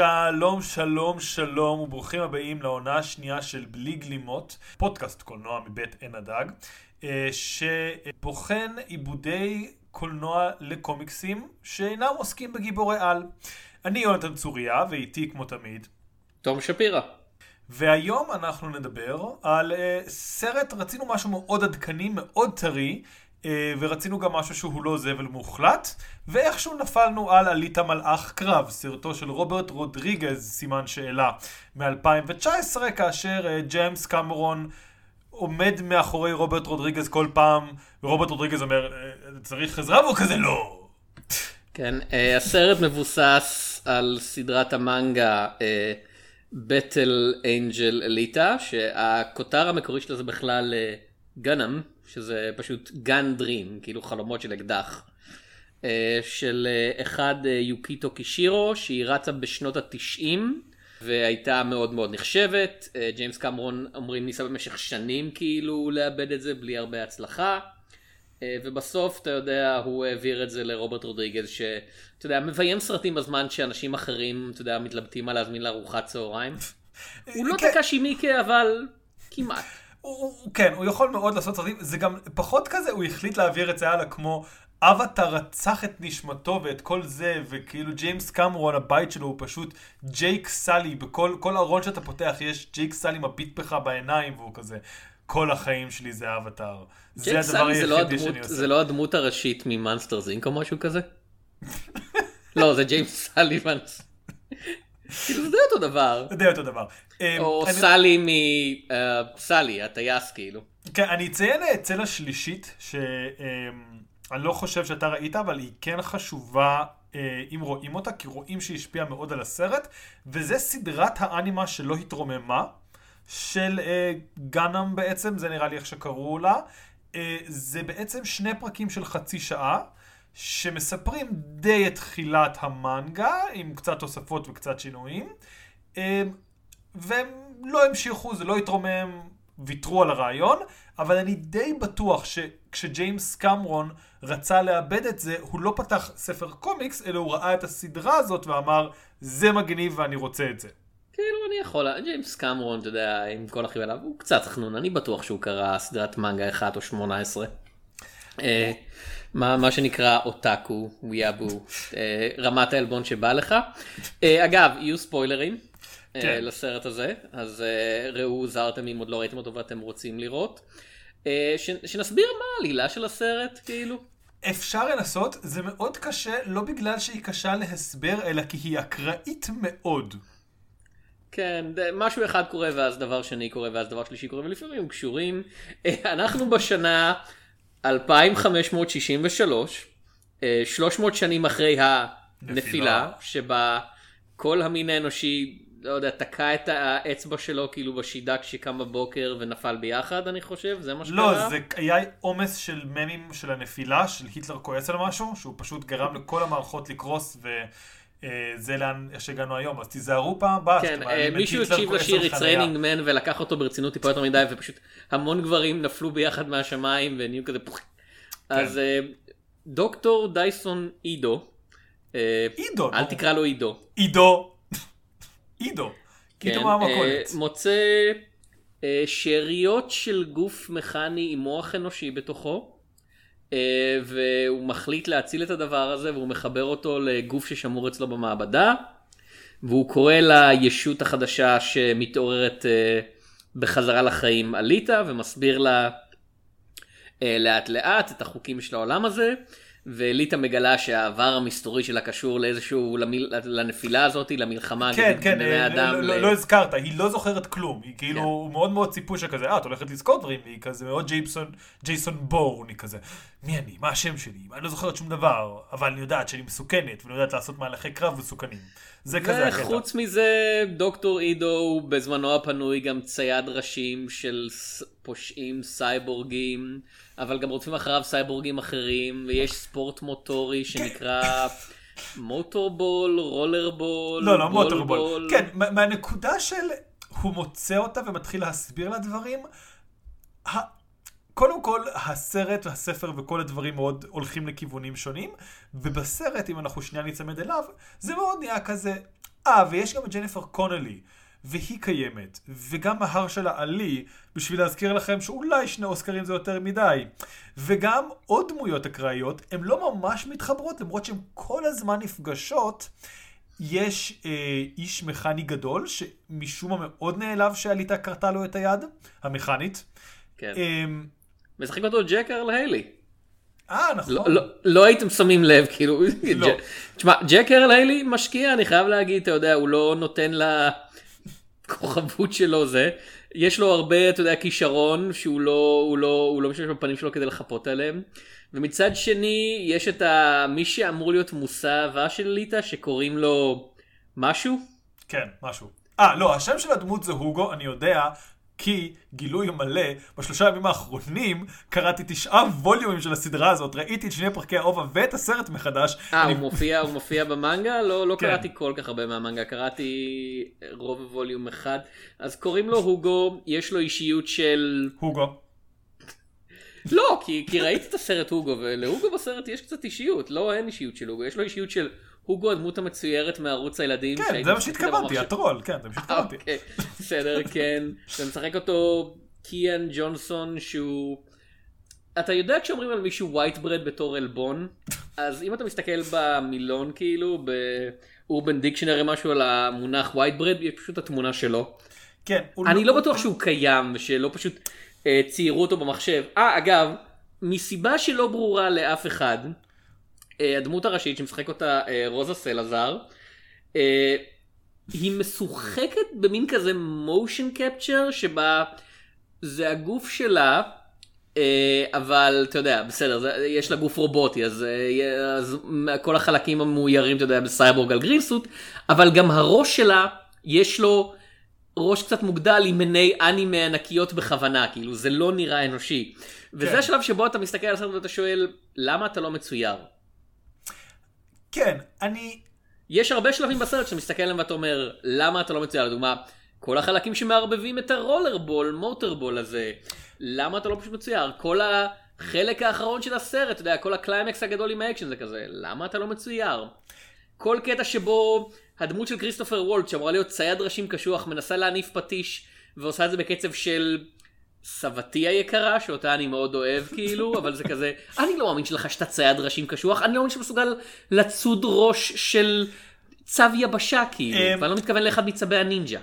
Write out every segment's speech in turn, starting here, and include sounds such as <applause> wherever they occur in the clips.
שלום, שלום, שלום, וברוכים הבאים לעונה השנייה של בלי גלימות, פודקאסט קולנוע מבית עין הדג, אה, שבוחן עיבודי קולנוע לקומיקסים שאינם עוסקים בגיבורי על. אני יונתן צוריה, ואיתי כמו תמיד. תום שפירא. והיום אנחנו נדבר על uh, סרט, רצינו משהו מאוד עדכני, מאוד טרי, ורצינו גם משהו שהוא לא זבל מוחלט, ואיכשהו נפלנו על עלית המלאך קרב, סרטו של רוברט רודריגז, סימן שאלה, מ-2019, כאשר uh, ג'יימס קמרון עומד מאחורי רוברט רודריגז כל פעם, ורוברט רודריגז אומר, צריך עזרה, והוא כזה לא. כן, הסרט מבוסס על סדרת המנגה. בטל אנג'ל אליטה, שהכותר המקורי שלו זה בכלל גאנם, שזה פשוט גן דרים, כאילו חלומות של אקדח, אה, של אה, אחד אה, יוקיטו קישירו, שהיא רצה בשנות התשעים, והייתה מאוד מאוד נחשבת. ג'יימס קמרון אומרים ניסה במשך שנים כאילו לאבד את זה בלי הרבה הצלחה. ובסוף אתה יודע הוא העביר את זה לרוברט רודריגז שאתה יודע מביים סרטים בזמן שאנשים אחרים אתה יודע מתלבטים על להזמין לארוחת צהריים. <laughs> הוא לא כן. טקאשי מיקה אבל כמעט. הוא, כן, הוא יכול מאוד לעשות סרטים, זה גם פחות כזה, הוא החליט להעביר את זה הלאה כמו אבטאר רצח את נשמתו ואת כל זה, וכאילו ג'יימס קמרון, הבית שלו הוא פשוט ג'ייק סאלי, בכל כל ארון שאתה פותח יש ג'ייק סאלי מביט בך בעיניים, והוא כזה, כל החיים שלי זה אבטאר. זה הדבר לא היחידי הדמות, שאני עושה. זה לא הדמות הראשית מ Monsters Inc או משהו כזה? לא זה ג'יימס סליבנס. כאילו זה די אותו דבר. זה די אותו דבר. או אני- סלי מ... אה, סלי הטייס כאילו. כן, אני אציין צלע שלישית, שאני לא חושב שאתה ראית, אבל היא כן חשובה אה, אם רואים אותה, כי רואים שהיא השפיעה מאוד על הסרט, וזה סדרת האנימה שלא התרוממה, של אה, גאנם בעצם, זה נראה לי איך שקראו לה. זה בעצם שני פרקים של חצי שעה. שמספרים די את תחילת המנגה, עם קצת תוספות וקצת שינויים. והם לא המשיכו, זה לא התרומם, ויתרו על הרעיון, אבל אני די בטוח שכשג'יימס קמרון רצה לאבד את זה, הוא לא פתח ספר קומיקס, אלא הוא ראה את הסדרה הזאת ואמר, זה מגניב ואני רוצה את זה. כאילו אני יכול, ג'יימס קמרון, אתה יודע, עם כל החיבה עליו, הוא קצת חנון, אני בטוח שהוא קרא סדרת מנגה אחת או שמונה עשרה. אה, מה מה שנקרא אוטאקו, אה, רמת העלבון שבא לך. אה, אגב, יהיו ספוילרים כן. לסרט הזה, אז אה, ראו זרתם אם עוד לא ראיתם אותו ואתם רוצים לראות. אה, ש- שנסביר מה העלילה של הסרט, כאילו. אפשר לנסות, זה מאוד קשה, לא בגלל שהיא קשה להסבר, אלא כי היא אקראית מאוד. כן, משהו אחד קורה ואז דבר שני קורה ואז דבר שלישי קורה ולפעמים הם קשורים. אה, אנחנו בשנה 2563, אה, 300 שנים אחרי הנפילה, נפילה. שבה כל המין האנושי, לא יודע, תקע את האצבע שלו כאילו בשידה כשקם בבוקר ונפל ביחד, אני חושב, זה מה שקרה. לא, זה היה עומס של ממים של הנפילה, של היטלר כועס על משהו, שהוא פשוט גרם לכל המערכות לקרוס, וזה לאן איך שהגענו היום, אז תיזהרו פעם הבאה. כן, אה, מישהו הקשיב לשיר It's. Raining Man ולקח אותו ברצינות טיפה יותר מדי ופשוט המון גברים נפלו ביחד מהשמיים ונהיו כזה פח. כן. אז אה, דוקטור דייסון עידו, אה, עידו, אל. תקרא לו עידו, עידו. עידו. כן, עידו מהמכולת. אה, מוצא אה, שאריות של גוף מכני עם מוח אנושי בתוכו. אה, והוא מחליט להציל את הדבר הזה והוא מחבר אותו לגוף ששמור אצלו במעבדה והוא קורא לישות החדשה שמתעוררת אה, בחזרה לחיים עליתה ומסביר לה אה, לאט לאט את החוקים של העולם הזה וליטה מגלה שהעבר המסתורי שלה קשור לאיזשהו למיל, לנפילה הזאת למלחמה כן, כן, בני אה, אדם. לא- ל- לא לא הזכרת, היא לא זוכרת כלום, היא כן. כאילו מאוד מאוד ציפו שכזה, אה, את הולכת לזכור דברים, והיא כזה מאוד ג'ייסון, ג'ייסון בורן, היא כזה, מי אני, מה השם שלי, אני לא זוכרת שום דבר, אבל אני יודעת שאני מסוכנת, ואני יודעת לעשות מהלכי קרב מסוכנים. זה כזה הקטע. וחוץ מזה דוקטור עידו הוא בזמנו הפנוי גם צייד ראשים של פושעים סייבורגים אבל גם רודפים אחריו סייבורגים אחרים ויש ספורט מוטורי שנקרא מוטורבול רולרבול לא, לא. מוטורבול. כן, מה- מהנקודה של הוא מוצא אותה ומתחיל להסביר לה דברים. קודם כל, הסרט והספר וכל הדברים מאוד הולכים לכיוונים שונים, ובסרט, אם אנחנו שנייה ניצמד אליו, זה מאוד נהיה כזה... אה, ויש גם את ג'ניפר קונלי, והיא קיימת, וגם ההר שלה עלי, בשביל להזכיר לכם שאולי שני אוסקרים זה יותר מדי. וגם עוד דמויות אקראיות, הן לא ממש מתחברות, למרות שהן כל הזמן נפגשות. יש אה, איש מכני גדול, שמשום מה מאוד נעלב שעליתה קרתה לו את היד, המכנית. כן. אה, משחק אותו ג'ק ארל היילי. אה, נכון. לא, לא, לא הייתם שמים לב, כאילו, לא. <laughs> תשמע, ג'ק ארל היילי משקיע, אני חייב להגיד, אתה יודע, הוא לא נותן לכוכבות שלו זה. יש לו הרבה, אתה יודע, כישרון שהוא לא, הוא לא, הוא לא משתמש בפנים שלו כדי לחפות עליהם. ומצד שני, יש את ה... מי שאמור להיות מושא אהבה של ליטא, שקוראים לו משהו. כן, משהו. אה, לא, השם של הדמות זה הוגו, אני יודע, כי, גילוי מלא, בשלושה ימים האחרונים קראתי תשעה ווליומים של הסדרה הזאת, ראיתי את שני פרקי האובה ואת הסרט מחדש. אה, אני- הוא מופיע, הוא מופיע במנגה? לא, לא כן. קראתי כל כך הרבה מהמנגה, קראתי רוב ווליום אחד. אז קוראים לו הוגו, יש לו אישיות של... הוגו. לא, כי, כי ראיתי את הסרט הוגו, ולהוגו בסרט יש קצת אישיות, לא אין אישיות של הוגו, יש לו אישיות של הוגו הדמות המצוירת מערוץ הילדים. כן, זה מה שהתכוונתי. הטרול, כן, זה מה שהתכוונתי. אוקיי, בסדר, <laughs> כן. אתה משחק אותו קיאן ג'ונסון שהוא... אתה יודע כשאומרים על מישהו white bread בתור עלבון? <laughs> אז אם אתה מסתכל במילון כאילו, ב Urban Dictionary משהו על המונח white bread, יש פשוט התמונה שלו. כן, אני לא בטוח שהוא קיים, ושלא פשוט אה, ציירו אותו במחשב. אה, אגב, מסיבה שלא ברורה לאף אחד, הדמות הראשית שמשחק אותה אה, רוזה סלזר, אה, היא משוחקת במין כזה מושן קפצ'ר, שבה זה הגוף שלה, אה, אבל אתה יודע, בסדר, יש לה גוף רובוטי, אז, אה, אז כל החלקים המאוירים, אתה יודע, בסייבורג על גרילסוט, אבל גם הראש שלה, יש לו ראש קצת מוגדל עם עיני אנימה ענקיות בכוונה, כאילו זה לא נראה אנושי. וזה כן. השלב שבו אתה מסתכל על הסרט ואתה שואל, למה אתה לא מצויר? כן, אני... יש הרבה שלבים בסרט שאתה מסתכל עליהם ואתה אומר, למה אתה לא מצויר? לדוגמה, כל החלקים שמערבבים את ה rollerball, motorball הזה, למה אתה לא פשוט מצויר? כל החלק האחרון של הסרט, אתה יודע, כל הקליימקס הגדול עם האקשן זה כזה, למה אתה לא מצויר? כל קטע שבו הדמות של כריסטוף וולץ, שאמורה להיות צייד ראשים קשוח, מנסה להניף פטיש, ועושה את זה בקצב של סבתי היקרה, שאותה אני מאוד אוהב כאילו, <laughs> אבל זה כזה, אני לא מאמין שלך שאתה צייד ראשים קשוח, אני לא מאמין שמסוגל לצוד ראש של צב יבשה כאילו, אמ, ואני לא מתכוון לאחד מצבי הנינג'ה.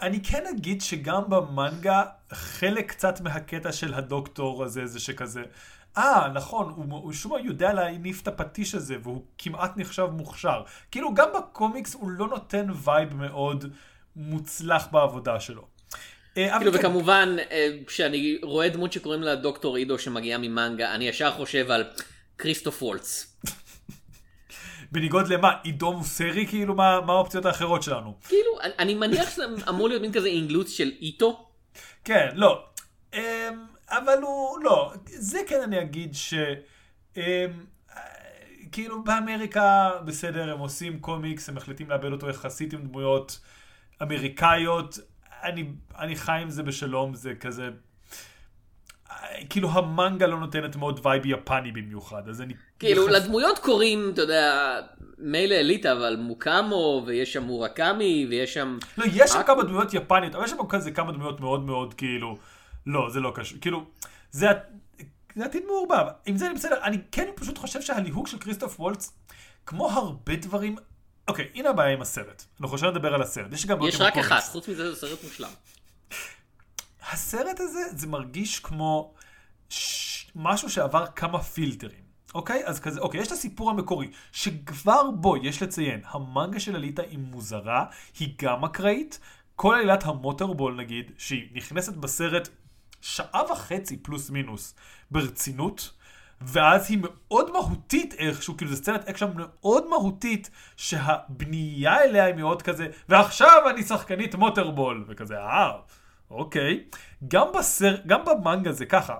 אני כן אגיד שגם במנגה, חלק קצת מהקטע של הדוקטור הזה, זה שכזה, אה, נכון, הוא, הוא מה יודע להניף את הפטיש הזה, והוא כמעט נחשב מוכשר. כאילו, גם בקומיקס הוא לא נותן vibe מאוד מוצלח בעבודה שלו. אה, כאילו וכמובן אה, כשאני רואה דמות שקוראים לה דוקטור עידו שמגיעה ממנגה אני ישר חושב על כריסטוף וולץ. <laughs> בניגוד למה, עידו מוסרי, כאילו, מה, מה האופציות האחרות שלנו? כאילו אני- אני מניח שזה אמור להיות מין כזה אינגלוץ של איטו. כן, לא. אמ, אבל הוא, לא, זה כן אני אגיד ש... אמ, כאילו באמריקה, בסדר, הם עושים קומיקס, הם מחליטים לאבד אותו יחסית עם דמויות אמריקאיות. אני, אני חי עם זה בשלום, זה כזה... כאילו המנגה לא נותנת מאוד vibe יפני במיוחד, אז אני... כאילו יחס- לדמויות קוראים אתה יודע מילא אליטה אבל מוקאמו ויש שם מורקמי ויש שם לא, יש שם כמה דמויות יפניות, אבל יש שם כזה כמה דמויות מאוד מאוד כאילו, לא, זה לא קשור, כאילו, זה, זה עתיד מעורבב. עם זה אני בסדר, אני כן פשוט חושב שהליהוק של כריסטוף וולץ, כמו הרבה דברים, אוקיי, הנה הבעיה עם הסרט. אנחנו עכשיו נדבר על הסרט. יש גם יש רק אחד. חוץ מזה זה סרט מושלם. הסרט הזה, זה מרגיש כמו ש... משהו שעבר כמה פילטרים. אוקיי? אז כזה, אוקיי, יש את הסיפור המקורי, שכבר בו יש לציין, המנגה של אליטה היא מוזרה, היא גם אקראית. כל עלילת המוטורבול נגיד, שהיא נכנסת בסרט שעה וחצי פלוס מינוס ברצינות, ואז היא מאוד מהותית איכשהו, כאילו זו סצנת אקשן מאוד מהותית, שהבנייה אליה היא מאוד כזה, ועכשיו אני שחקנית motorball, וכזה, אה, אוקיי. גם בסר... גם במנגה זה ככה,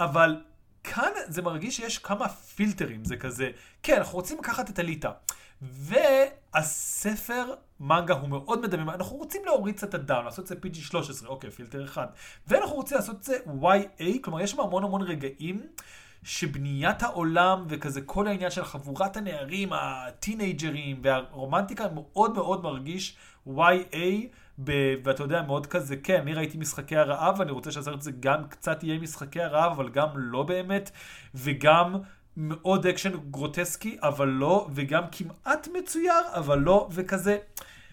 אבל כאן זה מרגיש שיש כמה פילטרים, זה כזה, כן, אנחנו רוצים לקחת את אליטה. הספר מנגה הוא מאוד מדמם, אנחנו רוצים להוריד קצת את הטון, לעשות את זה PG-13, אוקיי, פילטר אחד. ואנחנו רוצים לעשות את זה YA, כלומר יש שם המון המון רגעים שבניית העולם וכזה כל העניין של חבורת הנערים, הטינאייג'רים והרומנטיקה מאוד מאוד מרגיש YA. ב- ואתה יודע, מאוד כזה, כן, אני ראיתי משחקי הרעב, ואני רוצה שהסרט הזה גם קצת יהיה משחקי הרעב, אבל גם לא באמת, וגם מאוד אקשן גרוטסקי, אבל לא, וגם כמעט מצויר, אבל לא, וכזה.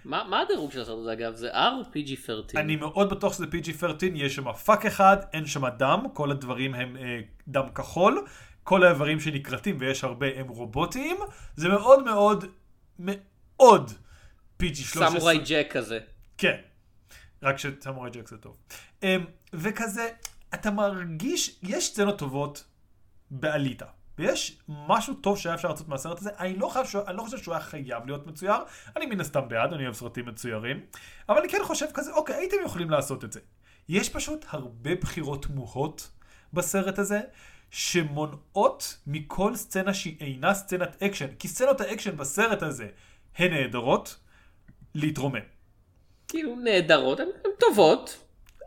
מה מה הדירוג של הסרט הזה אגב? זה R או PG-13? אני מאוד בטוח שזה PG-13, יש שם fuck אחד, אין שם דם, כל הדברים הם אה, דם כחול, כל האיברים שנכרתים, ויש הרבה, הם רובוטיים, זה מאוד מאוד מאוד PG-13. סמוראי ג'ק כזה. כן, רק שסמוראי ג'ק זה טוב. אמ, וכזה, אתה מרגיש, יש סצנות טובות באליטה. ויש משהו טוב שהיה אפשר לעשות מהסרט הזה, אני לא, חושב, אני לא חושב שהוא היה חייב להיות מצויר, אני מן הסתם בעד, אני אוהב סרטים מצוירים, אבל אני כן חושב כזה, אוקיי, הייתם יכולים לעשות את זה. יש פשוט הרבה בחירות תמוהות בסרט הזה, שמונעות מכל סצנה שהיא אינה סצנת אקשן, כי סצנות האקשן בסרט הזה הן נהדרות, להתרומם. כאילו נהדרות, הן טובות.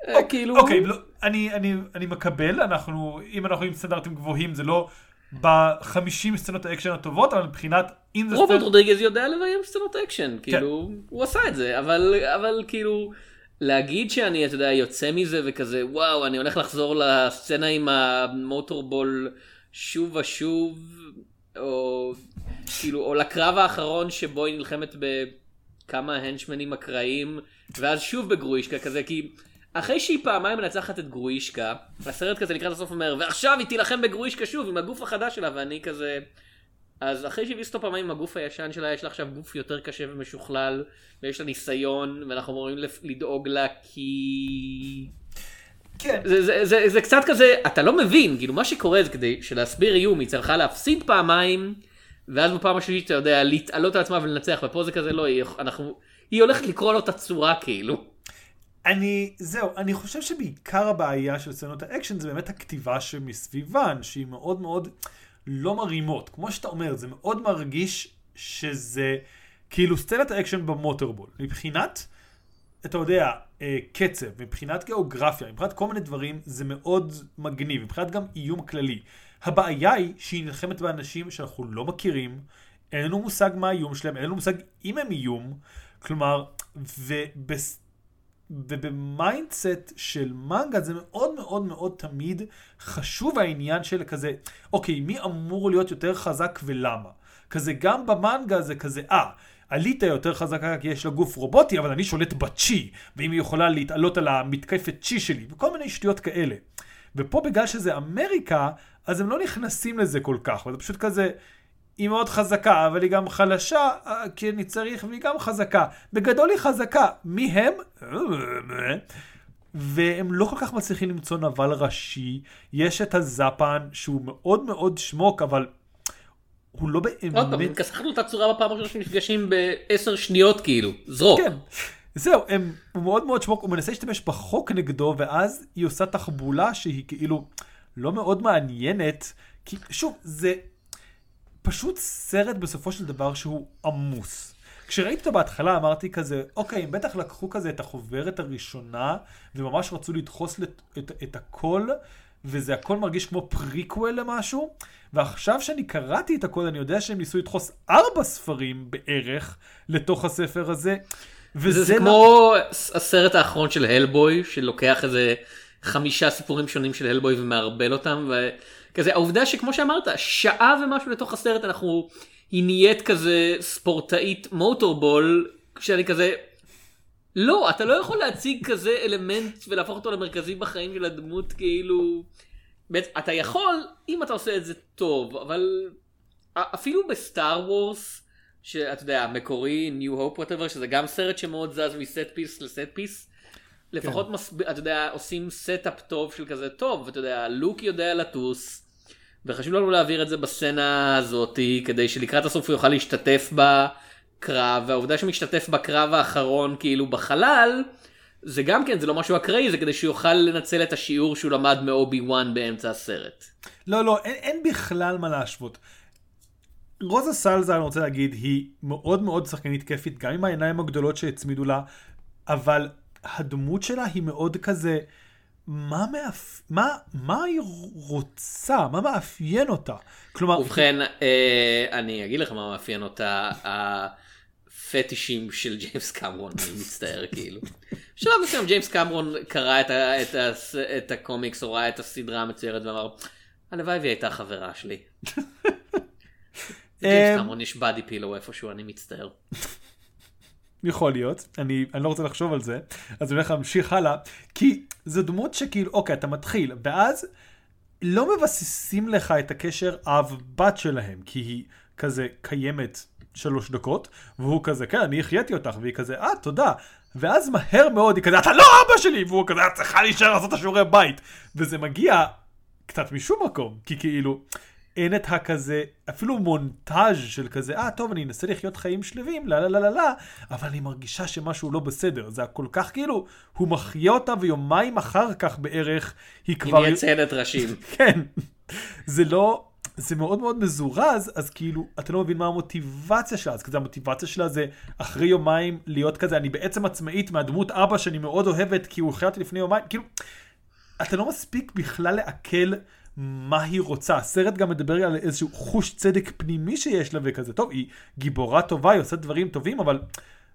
אה, כאילו... אוקיי, לא, אני, אני, אני מקבל, אנחנו, אם אנחנו עם סטנדרטים גבוהים, זה לא בחמישים סצנות האקשן הטובות, אבל מבחינת... רוברט רודריגז יודע לביים סצנות אקשן, כאילו, הוא עשה את זה, אבל, אבל כאילו, להגיד שאני, אתה יודע, יוצא מזה וכזה, וואו, אני הולך לחזור לסצנה עם המוטורבול שוב ושוב, או כאילו, או לקרב האחרון שבו היא נלחמת בכמה henchmen אקראיים, ואז שוב בגרווישקה כזה, כי אחרי שהיא פעמיים מנצחת את גרווישקה, הסרט כזה לקראת הסוף אומר, ועכשיו היא תילחם בגרוישקה שוב עם הגוף החדש שלה, ואני כזה... אז אחרי שהביס אותו פעמיים עם הגוף הישן שלה, יש לה עכשיו גוף יותר קשה ומשוכלל, ויש לה ניסיון, ואנחנו אמורים לדאוג לה כי... כן, זה, זה, זה, זה קצת כזה, אתה לא מבין, כאילו מה שקורה זה כדי שלהסביר איום היא צריכה להפסיד פעמיים, ואז בפעם השלישית אתה יודע, להתעלות על עצמה ולנצח, ופה זה כזה לא, היא, אנחנו, היא הולכת לקרוא לו את הצורה כאילו. אני, זהו, אני חושב שבעיקר הבעיה של סצנות האקשן זה באמת הכתיבה שמסביבן, שהיא מאוד מאוד לא מרימות. כמו שאתה אומר, זה מאוד מרגיש שזה כאילו סצנת האקשן במוטורבול. מבחינת, אתה יודע, אה, קצב, מבחינת גיאוגרפיה, מבחינת כל מיני דברים, זה מאוד מגניב, מבחינת גם איום כללי. הבעיה היא שהיא נלחמת באנשים שאנחנו לא מכירים, אין לנו מושג מה האיום שלהם, אין לנו מושג אם הם איום, כלומר, ובס... וב mindset של מנגה זה מאוד מאוד מאוד תמיד חשוב העניין של כזה, אוקיי, מי אמור להיות יותר חזק ולמה? כזה גם במנגה זה כזה, אה, אליטה יותר חזקה כי יש לה גוף רובוטי, אבל אני שולט בצ'י, ואם היא יכולה להתעלות על המתקפת צ'י שלי, וכל מיני שטויות כאלה. ופה בגלל שזה אמריקה, אז הם לא נכנסים לזה כל כך, וזה פשוט כזה, היא מאוד חזקה, אבל היא גם חלשה, אה, כי אני צריך, והיא גם חזקה. בגדול היא חזקה. מי הם? והם לא כל כך מצליחים למצוא נבל ראשי. יש את הזפן, שהוא מאוד מאוד שמוק, אבל הוא לא עוד פעם, באמת... כסחנו את הצורה בפעם הראשונה שנפגשים בעשר שניות כאילו, זרוק. כן. זהו, הם, הוא מאוד מאוד שמוק, הוא מנסה להשתמש בחוק נגדו, ואז היא עושה תחבולה שהיא כאילו לא מאוד מעניינת, כי שוב, זה פשוט סרט בסופו של דבר שהוא עמוס. כשראיתי אותו בהתחלה אמרתי כזה, אוקיי, הם בטח לקחו כזה את החוברת הראשונה, וממש רצו לדחוס את, את, את הכל, וזה הכל מרגיש כמו פריקוול למשהו, ועכשיו שאני קראתי את הכל, אני יודע שהם ניסו לדחוס ארבע ספרים בערך לתוך הספר הזה. זה, זה לא- כמו הסרט האחרון של הלבוי, שלוקח איזה חמישה סיפורים שונים של הלבוי ומערבל אותם, וכזה, העובדה שכמו שאמרת, שעה ומשהו לתוך הסרט אנחנו, היא נהיית כזה ספורטאית מוטורבול, כשאני כזה, לא, אתה לא יכול להציג כזה אלמנט ולהפוך אותו למרכזי בחיים של הדמות כאילו, בעצם, אתה יכול אם אתה עושה את זה טוב, אבל אפילו בסטאר וורס, שאתה יודע, המקורי, New Hope whatever, שזה גם סרט שמאוד זז מ set piece ל set piece. לפחות, מסב... אתה יודע, עושים setup טוב של כזה טוב, ואתה יודע, לוק יודע לטוס, וחשוב לנו להעביר את זה בסצנה הזאתי, כדי שלקראת הסוף הוא יוכל להשתתף בקרב, והעובדה שהוא משתתף בקרב האחרון כאילו בחלל, זה גם כן, זה לא משהו אקראי, זה כדי שהוא יוכל לנצל את השיעור שהוא למד מאובי וואן באמצע הסרט. לא, לא, אין, אין בכלל מה להשוות. רוזה סלזאר, אני רוצה להגיד, היא מאוד מאוד שחקנית כיפית, גם עם העיניים הגדולות שהצמידו לה, אבל הדמות שלה היא מאוד כזה, מה, מאפ... מה, מה היא רוצה? מה מאפיין אותה? כלומר, ובכן, אה, אני אגיד לך מה מאפיין אותה, הפטישים של ג'יימס קמרון, אני מצטער כאילו. בשלב מסוים ג'יימס קמרון קרא את, ה, את, ה, את הקומיקס או ראה את הסדרה המצוירת ואמר, הלוואי והיא הייתה חברה שלי. <laughs> ג'יימס קמרון יש body pillow איפשהו, אני מצטער. יכול להיות, אני, אני לא רוצה לחשוב על זה, אז אני הולך להמשיך הלאה, כי זו דמות שכאילו, אוקיי, אתה מתחיל, ואז לא מבססים לך את הקשר אב-בת שלהם, כי היא כזה קיימת שלוש דקות, והוא כזה, כן, אני החייתי אותך, והיא כזה, אה, תודה. ואז מהר מאוד היא כזה, אתה לא אבא שלי! והוא כזה, את צריכה להישאר לעשות את השיעורי בית. וזה מגיע קצת משום מקום, כי כאילו, אין את הכזה, אפילו מונטאז' של כזה, אה, טוב, אני אנסה לחיות חיים שלווים, לא, לא, לא, לא, לא, אבל אני מרגישה שמשהו לא בסדר. זה הכל כך כאילו, הוא מחיה אותה ויומיים אחר כך בערך, היא כבר... היא מייצדת ראשים. <laughs> כן. זה לא... זה מאוד מאוד מזורז, אז כאילו, אתה לא מבין מה המוטיבציה שלה, אז כזה המוטיבציה שלה זה אחרי יומיים להיות כזה, אני בעצם עצמאית מהדמות אבא שאני מאוד אוהבת, כי הוא החיה אותי לפני יומיים, כאילו, אתה לא מספיק בכלל לעכל מה היא רוצה. הסרט גם מדבר על איזשהו חוש צדק פנימי שיש לה וכזה, טוב, היא גיבורה טובה, היא עושה דברים טובים, אבל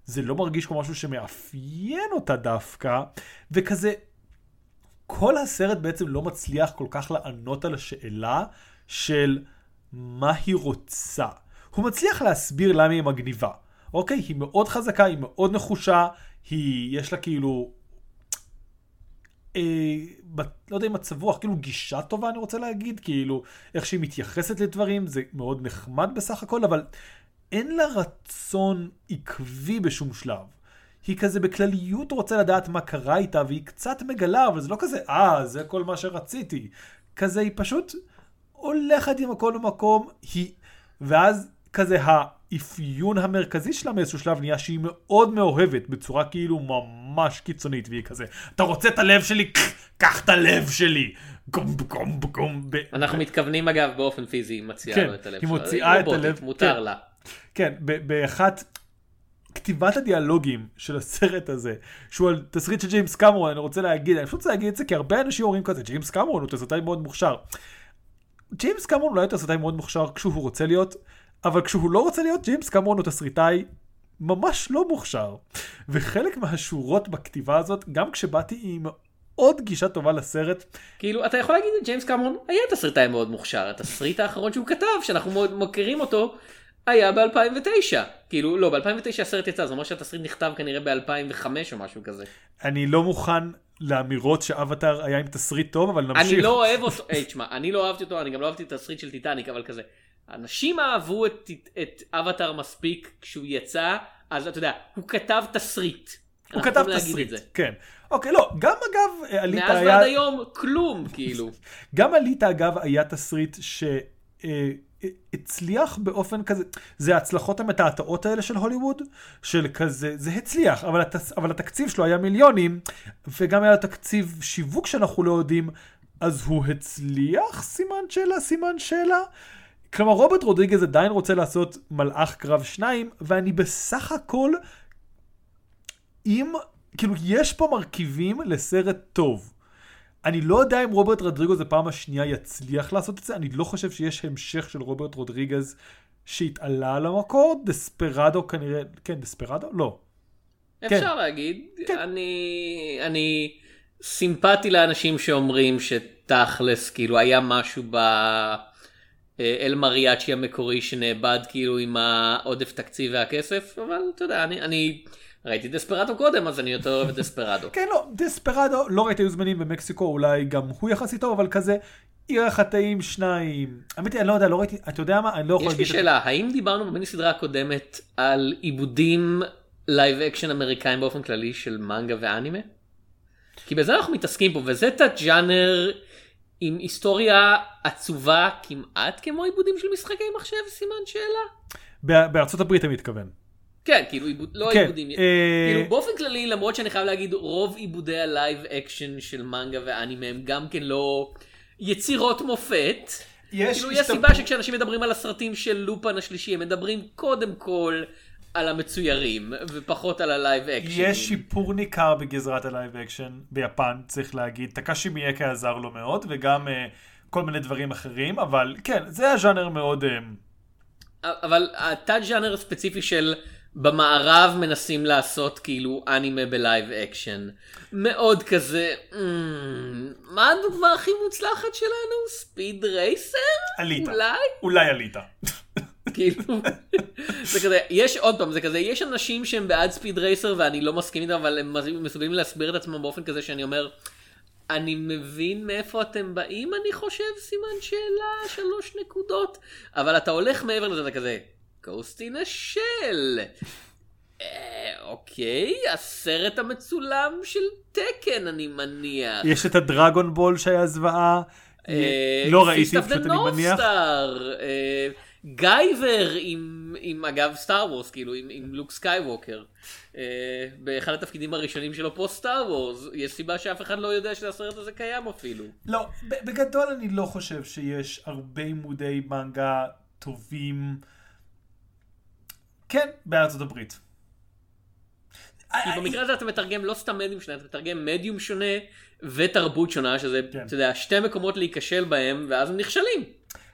זה לא מרגיש כמו משהו שמאפיין אותה דווקא, וכזה, כל הסרט בעצם לא מצליח כל כך לענות על השאלה של מה היא רוצה. הוא מצליח להסביר למה היא מגניבה. אוקיי? היא מאוד חזקה, היא מאוד נחושה, היא, יש לה כאילו אה, לא יודע אם מצב רוח, כאילו גישה טובה אני רוצה להגיד, כאילו איך שהיא מתייחסת לדברים, זה מאוד נחמד בסך הכל, אבל אין לה רצון עקבי בשום שלב. היא כזה בכלליות רוצה לדעת מה קרה איתה, והיא קצת מגלה, אבל זה לא כזה, אה, זה כל מה שרציתי. כזה, היא פשוט הולכת עם הכל במקום, היא... ואז כזה האפיון המרכזי שלה מאיזשהו שלב נהיה שהיא מאוד מאוהבת בצורה כאילו ממש קיצונית והיא כזה אתה רוצה את הלב שלי? קח את הלב שלי. גום גום גום. אנחנו מתכוונים אגב באופן פיזי היא מציעה כן, לו את הלב היא שלה. מוציאה את הלב, מותר כן. לה. כן, באחת כתיבת הדיאלוגים של הסרט הזה, שהוא על תסריט של ג'יימס קמרון, אני רוצה להגיד, אני פשוט רוצה להגיד את זה כי הרבה אנשים אומרים כזה, ג'יימס קמרון הוא תסריטאי מאוד מוכשר. ג'יימס קמרון אולי תסריטאי מאוד מוכשר כשהוא רוצה להיות, אבל כשהוא לא רוצה להיות, ג'יימס קמרון הוא תסריטאי ממש לא מוכשר. וחלק מהשורות בכתיבה הזאת, גם כשבאתי עם עוד גישה טובה לסרט, כאילו אתה יכול להגיד ג'יימס קמרון היה תסריטאי מאוד מוכשר התסריט האחרון שהוא כתב שאנחנו מאוד מכירים אותו היה ב-2009 כאילו לא ב-2009 הסרט יצא זאת אומרת שהתסריט נכתב כנראה ב-2005 או משהו כזה. אני לא מוכן לאמירות שאבטאר היה עם תסריט טוב, אבל נמשיך. אני לא אוהב <laughs> אותו, היי תשמע אני לא אהבתי אותו אני גם לא אהבתי את התסריט של טיטניק אבל כזה. אנשים אהבו את, את אבטאר מספיק כשהוא יצא אז אתה יודע הוא כתב תסריט. הוא כתב תסריט, זה. כן. אוקיי, לא, גם אגב, אליטה מאז היה... ועד היום כלום כאילו. <laughs> גם אליטה אגב היה תסריט שהצליח באופן כזה, זה ההצלחות המתעתעות האלה של הוליווד, של כזה, זה הצליח, אבל, התס, אבל התקציב שלו היה מיליונים, וגם היה תקציב שיווק שאנחנו לא יודעים, אז הוא הצליח? סימן שאלה, סימן שאלה. כלומר, רוברט רודריגז עדיין רוצה לעשות מלאך קרב שניים, ואני בסך הכל, אם, כאילו, יש פה מרכיבים לסרט טוב. אני לא יודע אם רוברט רודריגז בפעם השנייה יצליח לעשות את זה, אני לא חושב שיש המשך של רוברט רודריגז שהתעלה על המקור, דספרדו כנראה, כן, דספרדו? לא. אפשר להגיד, כן. אני, אני סימפטי לאנשים שאומרים שתכלס כאילו היה משהו באל מריאצ'י המקורי שנאבד כאילו עם העודף תקציב והכסף, אבל אתה יודע, אני, אני ראיתי דספרדו קודם אז אני יותר אוהב את דספרדו. <laughs> כן, לא, דספרדו, לא ראיתי היו זמנים במקסיקו, אולי גם הוא יחסית טוב, אבל כזה, עיר החטאים שניים. האמת היא, אני לא יודע, לא ראיתי, אתה יודע מה, אני לא יכול יש לי להגיד... שאלה, האם דיברנו במיני סדרה הקודמת על עיבודים live action אמריקאים באופן כללי של מנגה ואנימה? כי בזה אנחנו מתעסקים פה, וזה תת ג'אנר עם היסטוריה עצובה כמעט כמו עיבודים של משחקי מחשב, סימן שאלה? בארצות הברית אני מתכוון. כן, כאילו עיבוד, לא כן, עיבודים, אה, כאילו באופן כללי, למרות שאני חייב להגיד, רוב עיבודי ה live action של מנגה ואנימה הם גם כן לא יצירות מופת. יש כאילו, יש סיבה שכשאנשים מדברים על הסרטים של לופן השלישי, הם מדברים קודם כל על המצוירים, ופחות על ה live action. יש שיפור ניכר בגזרת ה live action ביפן, צריך להגיד. טקאשי מיקה עזר לו מאוד, וגם אה, כל מיני דברים אחרים, אבל כן, זה הז'אנר מאוד... אה, אבל התת ז'אנר הספציפי של במערב מנסים לעשות כאילו אנימה ב live action. מאוד כזה, "אמ, מה הדוגמה הכי מוצלחת שלנו? Speed Racer? אליטה. אולי? אולי אליטה. <laughs> כאילו, זה כזה, יש עוד פעם, זה כזה, יש אנשים שהם בעד Speed Racer ואני לא מסכים איתם, אבל הם מסוגלים להסביר את עצמם באופן כזה שאני אומר, אני מבין מאיפה אתם באים, אני חושב, סימן שאלה, שלוש נקודות, אבל אתה הולך מעבר לזה, אתה כזה, Ghost in the Shell. אה, אוקיי, הסרט המצולם של תקן, אני מניח. יש את ה Dragon Ball שהיה זוועה. אה, לא ראיתי, פשוט אני מניח. אה, Guyver עם, עם אגב Star Wars, כאילו עם, עם לוק סקייווקר. אה, באחד התפקידים הראשונים שלו פה סטאר וורס, יש סיבה שאף אחד לא יודע שהסרט הזה קיים אפילו. לא, בגדול אני לא חושב שיש הרבה עמודי מנגה טובים. כן, בארצות הברית. כי במקרה הזה אתה מתרגם לא סתם מדיום שונה, אתה מתרגם מדיום שונה ותרבות שונה, שזה, כן. אתה יודע, שתי מקומות להיכשל בהם, ואז הם נכשלים.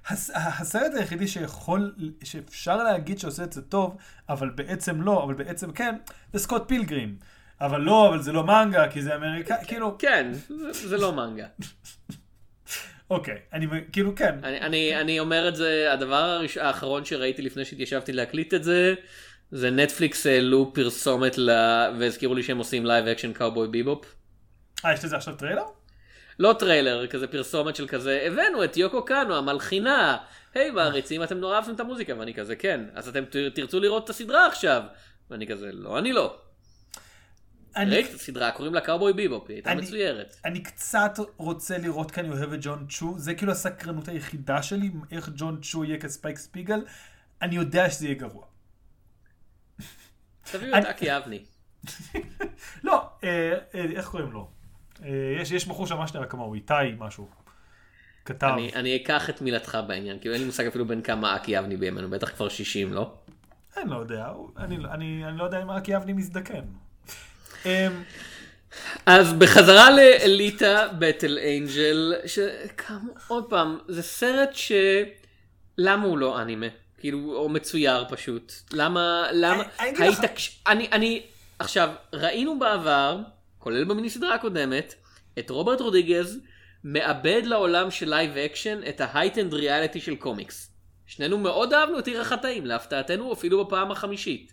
הס- הסרט היחידי שיכול, שאפשר להגיד שעושה את זה טוב, אבל בעצם לא, אבל בעצם כן, זה Scott Pilgrim. אבל לא, אבל זה לא מנגה, כי זה אמריקאי, כאילו, כן, זה, זה לא מנגה. <laughs> אוקיי, אני, כאילו, כן. אני, אני, אני אומר את זה, הדבר הראש, האחרון שראיתי לפני שהתיישבתי להקליט את זה, זה נטפליקס העלו פרסומת ל... והזכירו לי שהם עושים live action Cowboy Bebop. אה, יש לזה עכשיו טריילר? לא טריילר, כזה פרסומת של כזה, הבאנו את יוקו קאנו, המלחינה. היי מעריצים, אתם נורא אהבתם את המוזיקה, ואני כזה, כן. אז אתם תרצו לראות את הסדרה עכשיו. ואני כזה, לא, אני לא. אני, ראיתי את הסדרה, קוראים לה קאובוי ביבופ, היא הייתה אני- מצוירת. אני קצת רוצה לראות כי אני אוהב את ג'ון צ'ו, זה כאילו הסקרנות היחידה שלי, איך ג'ון צ'ו יהיה כספייק ספיגל. אני יודע שזה יהיה גרוע. תביאו את אקי אבני. לא, אה, אה, איך קוראים לו? אה, יש, יש בחור שממש נראה כמוהו, איתי משהו. כתב. אני, אני אקח את מילתך בעניין, כי אין לי מושג אפילו בין כמה אקי אבני בימינו, בטח כבר 60, לא? אני לא יודע, אני, אני, אני לא יודע אם אקי אבני מזדקן. אמ, אז בחזרה לאליטה בטל אנג'ל, שכאמור, עוד פעם, זה סרט ש... למה הוא לא אנימה? כאילו, או מצויר פשוט. למה, למה, אני- אני ההתעקש... אני, אני, עכשיו, ראינו בעבר, כולל במיני סדרה הקודמת, את רוברט רודיגז מאבד לעולם של live action את ה heightened reality של קומיקס. שנינו מאוד אהבנו את עיר החטאים, להפתעתנו אפילו בפעם החמישית.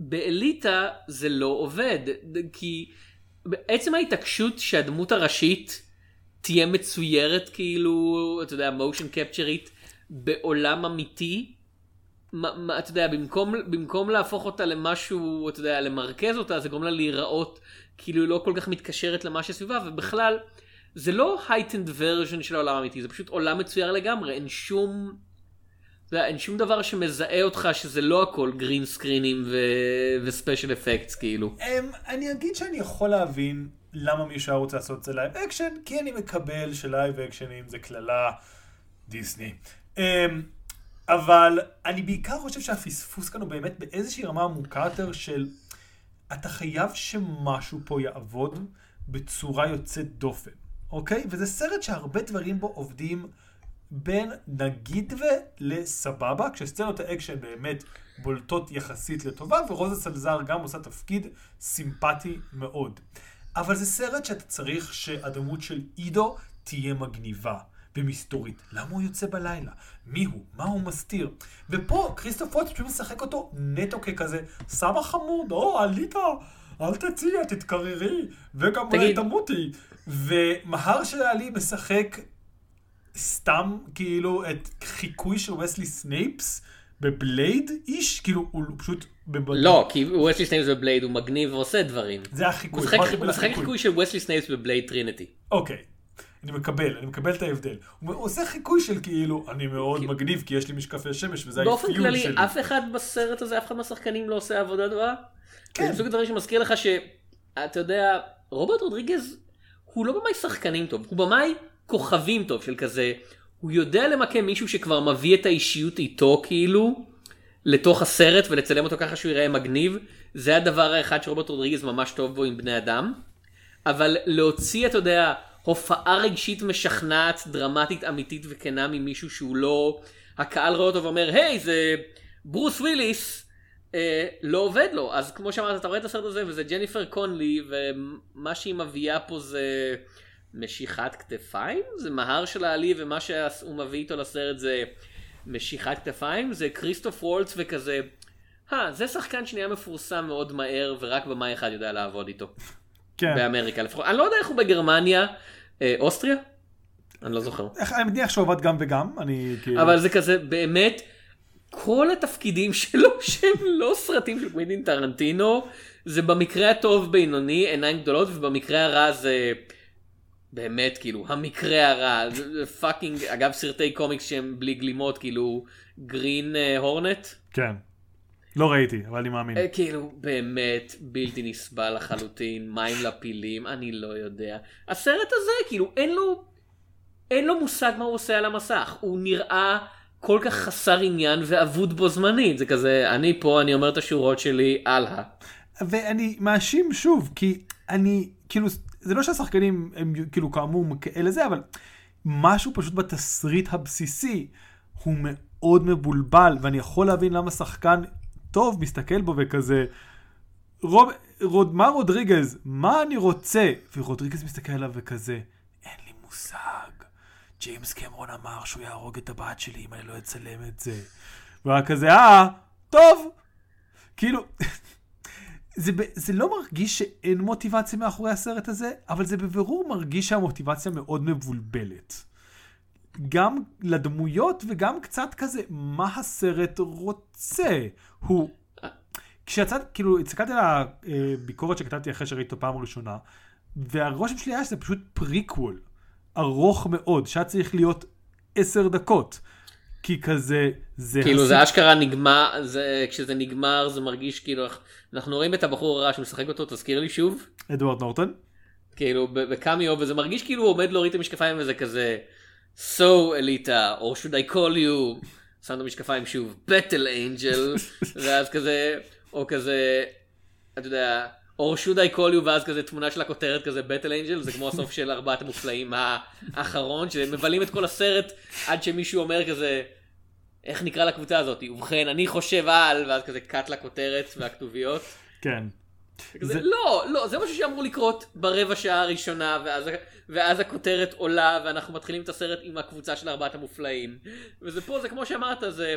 באליטה זה לא עובד, כי בעצם ההתעקשות שהדמות הראשית תהיה מצוירת כאילו, אתה יודע, motion capture ית בעולם אמיתי, מה, מה, אתה יודע, במקום, במקום להפוך אותה למשהו, אתה יודע, למרכז אותה, זה גורם לה להיראות כאילו היא לא כל כך מתקשרת למה שסביבה, ובכלל, זה לא heightened version של העולם האמיתי, זה פשוט עולם מצויר לגמרי, אין שום... יודע, אין שום דבר שמזהה אותך שזה לא הכל green screen ים ו special effects כאילו. אמ, אני אגיד שאני יכול להבין למה מישהו היה רוצה לעשות את זה live action, כי אני מקבל ש live action ים זה קללה דיסני. אמ, אבל אני בעיקר חושב שהפספוס כאן הוא באמת באיזושהי רמה עמוקה יותר של אתה חייב שמשהו פה יעבוד בצורה יוצאת דופן, אוקיי? וזה סרט שהרבה דברים בו עובדים בין נגיד ולסבבה, כשסצנות האקשן באמת בולטות יחסית לטובה, ורוזה סלזר גם עושה תפקיד סימפטי מאוד. אבל זה סרט שאתה צריך שהדמות של עידו תהיה מגניבה. ומסתורית. למה הוא יוצא בלילה? מי הוא? מה הוא מסתיר? ופה כריסטוף וולץ פשוט משחק אותו נטו ככזה, סבא חמוד, או, אליטה, אל תצאי, תתקררי, וגם אולי תמותי. ומהרשלה עלי משחק סתם כאילו את חיקוי של וסלי סנייפס ב Blade-ish, כאילו הוא פשוט... לא, כי וסלי סנייפס ב Blade הוא מגניב ועושה דברים. זה החיקוי. הוא משחק- הוא משחק חיקוי. של וסלי סנייפס ב Blade Trinity. אוקיי, אני מקבל, אני מקבל את ההבדל. הוא עושה חיקוי של כאילו, אני מאוד כאילו- מגניב כי יש לי משקפי שמש וזה באופן האפיון כללי, שלי. אף אחד בסרט הזה, אף אחד מהשחקנים לא עושה עבודה טובה. כן. זה מסוג הדברים שמזכיר לך שאתה יודע, רוברט רודריגז הוא לא במאי שחקנים טוב, הוא במאי כוכבים טוב, של כזה, הוא יודע למקם מישהו שכבר מביא את האישיות איתו כאילו, לתוך הסרט ולצלם אותו ככה שהוא ייראה מגניב, זה הדבר האחד שרוברט רודריגז ממש טוב בו עם בני אדם. אבל להוציא, אתה יודע, הופעה רגשית משכנעת, דרמטית, אמיתית וכנה ממישהו שהוא לא... הקהל רואה אותו ואומר, היי, זה ברוס וויליס, אה, לא עובד לו. אז כמו שאמרת, אתה רואה את הסרט הזה וזה ג'ניפר קונלי, ומה שהיא מביאה פה זה משיכת כתפיים? זה מהר של העלי, ומה שהוא מביא איתו לסרט זה משיכת כתפיים? זה כריסטוף וולץ וכזה... אה, זה שחקן שנהיה מפורסם מאוד מהר, ורק במאי אחד יודע לעבוד איתו. כן. באמריקה לפחות. אני לא יודע איך הוא בגרמניה, אה, אוסטריה? אני לא זוכר. איך- אני מניח שהוא עבד גם וגם, אני כאילו... אבל זה כזה, באמת, כל התפקידים שלו <laughs> שהם לא סרטים של קווינטין טרנטינו, זה במקרה הטוב בינוני, עיניים גדולות, ובמקרה הרע זה באמת, כאילו, המקרה הרע, fucking, אגב, סרטי קומיקס שהם בלי גלימות, כאילו, Green Hornet, כן. לא ראיתי, אבל אני מאמין. אה, כאילו, באמת, בלתי נסבל לחלוטין, מים לפילים, אני לא יודע. הסרט הזה, כאילו, אין לו, אין לו מושג מה הוא עושה על המסך. הוא נראה כל כך חסר עניין ואבוד בו זמנית. זה כזה, אני פה, אני אומר את השורות שלי, הלאה. ואני מאשים שוב, כי אני, כאילו, זה לא שהשחקנים הם כאילו כאמור כאלה זה, אבל משהו פשוט בתסריט הבסיסי הוא מאוד מבולבל, ואני יכול להבין למה שחקן טוב מסתכל בו וכזה, רוב, רוד, מה רודריגז, מה אני רוצה? ורודריגז מסתכל עליו וכזה, אין לי מושג. ג'יימס קמרון אמר שהוא יהרוג את הבת שלי אם אני לא אצלם את זה. והוא היה כזה, אה, טוב. כאילו, זה, זה לא מרגיש שאין מוטיבציה מאחורי הסרט הזה, אבל זה בבירור מרגיש שהמוטיבציה מאוד מבולבלת. גם לדמויות וגם קצת כזה, מה הסרט רוצה? הוא... כשיצאתי, כאילו, הסתכלתי על הביקורת שכתבתי אחרי שראיתי אותו פעם ראשונה, והרושם שלי היה שזה פשוט פריקוול, ארוך מאוד, שהיה צריך להיות עשר דקות. כי כזה, זה... כאילו הסיפ- זה אשכרה נגמר, זה, כשזה נגמר זה מרגיש כאילו, אנחנו רואים את הבחור הרע שמשחק אותו, תזכיר לי שוב. אדוארד נורטון? כאילו בקאמיו וזה מרגיש כאילו הוא עומד להוריד את המשקפיים וזה כזה So אליטה or should I call you שם את המשקפיים שוב בטל אנג'ל <laughs> ואז כזה או כזה אתה יודע or should I call you ואז כזה תמונה של הכותרת כזה בטל אנג'ל זה כמו הסוף של ארבעת המופלאים האחרון שמבלים את כל הסרט עד שמישהו אומר כזה איך נקרא לקבוצה הזאת ובכן אני חושב על ואז כזה קאט לכותרת והכתוביות. כן. זה... זה- לא, לא, זה משהו שאמור לקרות ברבע שעה הראשונה, ואז, ואז הכותרת עולה, ואנחנו מתחילים את הסרט עם הקבוצה של ארבעת המופלאים. וזה פה, זה כמו שאמרת, זה...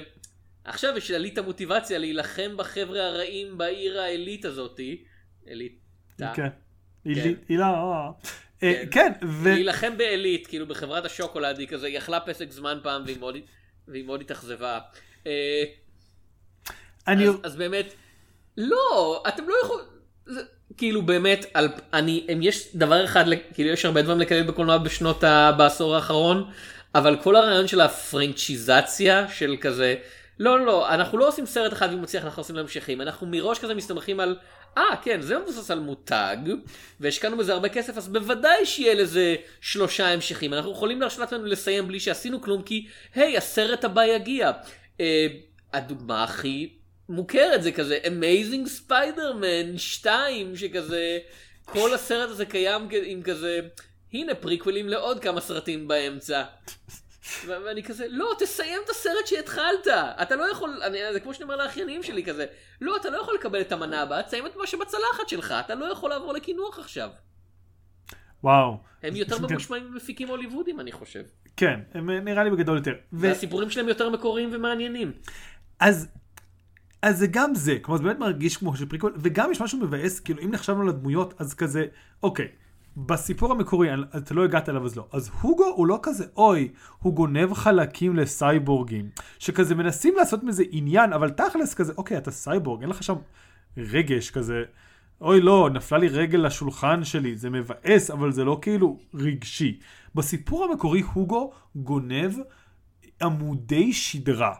עכשיו יש לעלית המוטיבציה להילחם בחבר'ה הרעים בעיר העילית הזאתי. אליטה. כן. הילה, הילה, אה. אה, כן, ו... להילחם בעילית, כאילו בחברת השוקולד, היא כזה, היא אכלה פסק זמן פעם והיא מאוד, והיא מאוד התאכזבה. אה, אני... אז, אז באמת, לא, אתם לא יכולים, כאילו באמת, על, אני, אם יש דבר אחד, כאילו יש הרבה דברים לקלל בקולנוע בשנות, ה, בעשור האחרון, אבל כל הרעיון של הפרנצ'יזציה של כזה, לא, לא, לא, אנחנו לא עושים סרט אחד ואם מצליח אנחנו עושים לו המשכים, אנחנו מראש כזה מסתמכים על, אה, כן, זה מבוסס על מותג, והשקענו בזה הרבה כסף, אז בוודאי שיהיה לזה שלושה המשכים. אנחנו יכולים להרשות לעצמנו לסיים בלי שעשינו כלום, כי, היי, הסרט הבא יגיע. אה, הדוגמה הכי מוכרת זה כזה Amazing Spider-Man 2, שכזה, כל הסרט הזה קיים עם כזה, הנה פריקוולים לעוד כמה סרטים באמצע. ואני כזה, לא, תסיים את הסרט שהתחלת. אתה לא יכול, אני, זה כמו שאני אומר לאחיינים שלי כזה, לא, אתה לא יכול לקבל את המנה הבאה, תסיים את מה שבצלחת שלך, אתה לא יכול לעבור לקינוח עכשיו. וואו. הם יותר. ממושמעים ממפיקים הוליוודים, אני חושב. כן, הם אה, נראה לי בגדול יותר. והסיפורים שלהם יותר מקוריים ומעניינים. אז, אז זה גם זה, כלומר זה באמת מרגיש כמו שפריקול, וגם יש משהו מבאס, כאילו אם נחשבנו על הדמויות, אז כזה, אוקיי, בסיפור המקורי, אתה לא הגעת אליו אז לא, אז הוגו הוא לא כזה, אוי, הוא גונב חלקים לסייבורגים, שכזה מנסים לעשות מזה עניין, אבל תכלס כזה, אוקיי, אתה סייבורג, אין לך שם רגש כזה, אוי לא, נפלה לי רגל לשולחן שלי, זה מבאס, אבל זה לא כאילו רגשי. בסיפור המקורי הוגו גונב עמודי שדרה.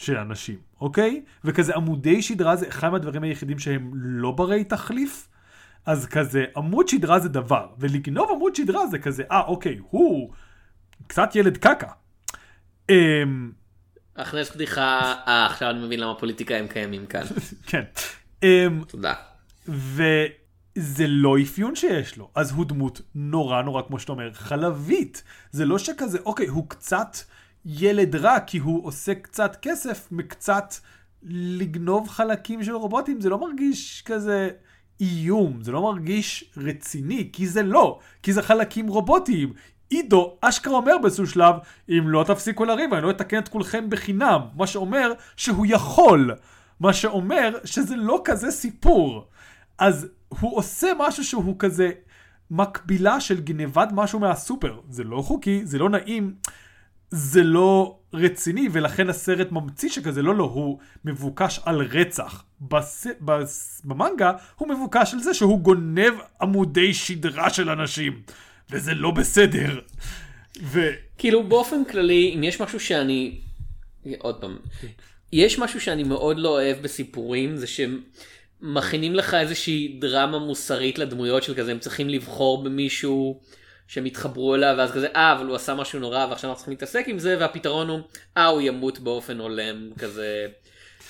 של אנשים, אוקיי? וכזה עמודי שדרה זה אחד מהדברים היחידים שהם לא ברי תחליף. אז כזה, עמוד שדרה זה דבר, ולגנוב עמוד שדרה זה כזה, אה, אוקיי, הוא קצת ילד קקה. אמ, הכנס בדיחה, אה, עכשיו אני מבין למה פוליטיקאים קיימים כאן. <laughs> כן. אמ, תודה. וזה לא אפיון שיש לו, אז הוא דמות נורא נורא, כמו שאתה אומר, חלבית. זה לא שכזה, אוקיי, הוא קצת ילד רע, כי הוא עושה קצת כסף מקצת לגנוב חלקים של רובוטים, זה לא מרגיש כזה איום, זה לא מרגיש רציני, כי זה לא, כי זה חלקים רובוטיים. עידו אשכרה אומר באיזשהו שלב, אם לא תפסיקו לריב, אני לא אתקן את כולכם בחינם. מה שאומר שהוא יכול. מה שאומר שזה לא כזה סיפור. אז הוא עושה משהו שהוא כזה מקבילה של גנבת משהו מהסופר. זה לא חוקי, זה לא נעים, זה לא רציני, ולכן הסרט ממציא שכזה, לא, לא, הוא מבוקש על רצח. בס... בס... במנגה הוא מבוקש על זה שהוא גונב עמודי שדרה של אנשים, וזה לא בסדר. ו... כאילו באופן כללי, אם יש משהו שאני... עוד פעם. יש משהו שאני מאוד לא אוהב בסיפורים, זה שהם מכינים לך איזושהי דרמה מוסרית לדמויות של כזה, הם צריכים לבחור במישהו שהם יתחברו אליו, ואז כזה, אה, אבל הוא עשה משהו נורא, ועכשיו אנחנו צריכים להתעסק עם זה, והפתרון הוא, אה, הוא ימות באופן הולם, כזה.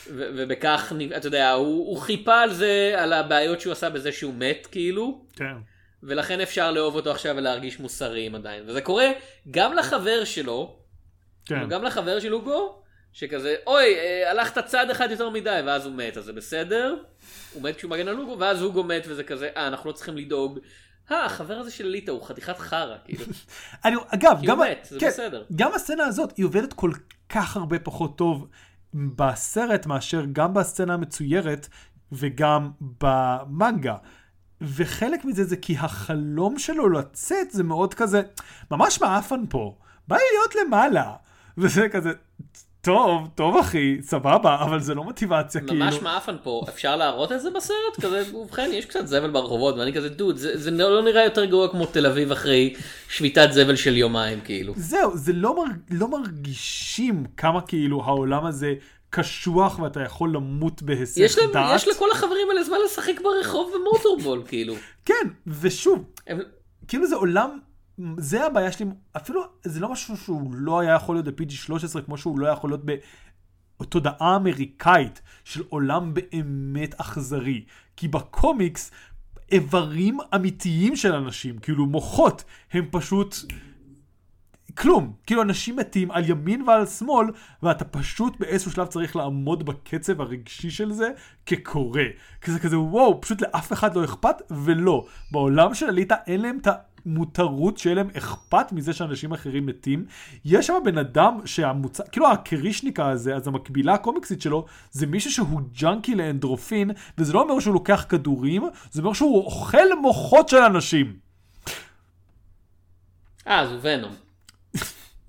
ו- ובכך, אתה יודע, הוא, הוא חיפה על זה, על הבעיות שהוא עשה בזה שהוא מת, כאילו. כן. ולכן אפשר לאהוב אותו עכשיו ולהרגיש מוסריים עדיין. וזה קורה גם לחבר שלו, כן. גם לחבר של אוגו, שכזה, אוי, אה, הלכת צעד אחד יותר מדי, ואז הוא מת, אז זה בסדר. הוא מת כשהוא מגן על אוגו, ואז אוגו מת, וזה כזה, אה, אנחנו לא צריכים לדאוג. אה, החבר הזה של ליטא הוא חתיכת חרא, כאילו. <laughs> אני, אגב, גם, מת, זה כן, בסדר. גם הסצנה הזאת, היא עובדת כל כך הרבה פחות טוב בסרט מאשר גם בסצנה המצוירת וגם במנגה. וחלק מזה זה כי החלום שלו לצאת זה מאוד כזה, ממש מעפן פה, בא לי להיות למעלה. <laughs> וזה כזה, טוב, טוב אחי, סבבה, אבל זה לא מוטיבציה, כאילו. ממש מעפן פה, אפשר להראות את זה בסרט? כזה, ובכן, יש קצת זבל ברחובות, ואני כזה, דוד, זה, זה לא נראה יותר גרוע כמו תל אביב אחרי שביתת זבל של יומיים, כאילו. זהו, זה לא, מרג... לא מרגישים כמה כאילו העולם הזה קשוח ואתה יכול למות בהיסח יש, להם, דעת. יש לכל החברים האלה זמן לשחק ברחוב במוטורבול, כאילו. כן, ושוב, הם- כאילו זה עולם, זה הבעיה שלי, אפילו זה לא משהו שהוא לא היה יכול להיות ב-PG-13 כמו שהוא לא היה יכול להיות בתודעה אמריקאית של עולם באמת אכזרי. כי בקומיקס, איברים אמיתיים של אנשים, כאילו מוחות, הם פשוט כלום. כאילו אנשים מתים על ימין ועל שמאל, ואתה פשוט באיזשהו שלב צריך לעמוד בקצב הרגשי של זה כקורא. כזה כזה וואו, פשוט לאף אחד לא אכפת, ולא. בעולם של אליטה אין להם את המותרות שיהיה להם אכפת מזה שאנשים אחרים מתים. יש שם בן אדם שהמוצא, כאילו הקרישניקה הזה, אז המקבילה הקומיקסית שלו, זה מישהו שהוא ג'אנקי לאנדרופין, וזה לא אומר שהוא לוקח כדורים, זה אומר שהוא אוכל מוחות של אנשים. אה, אז הוא ונום.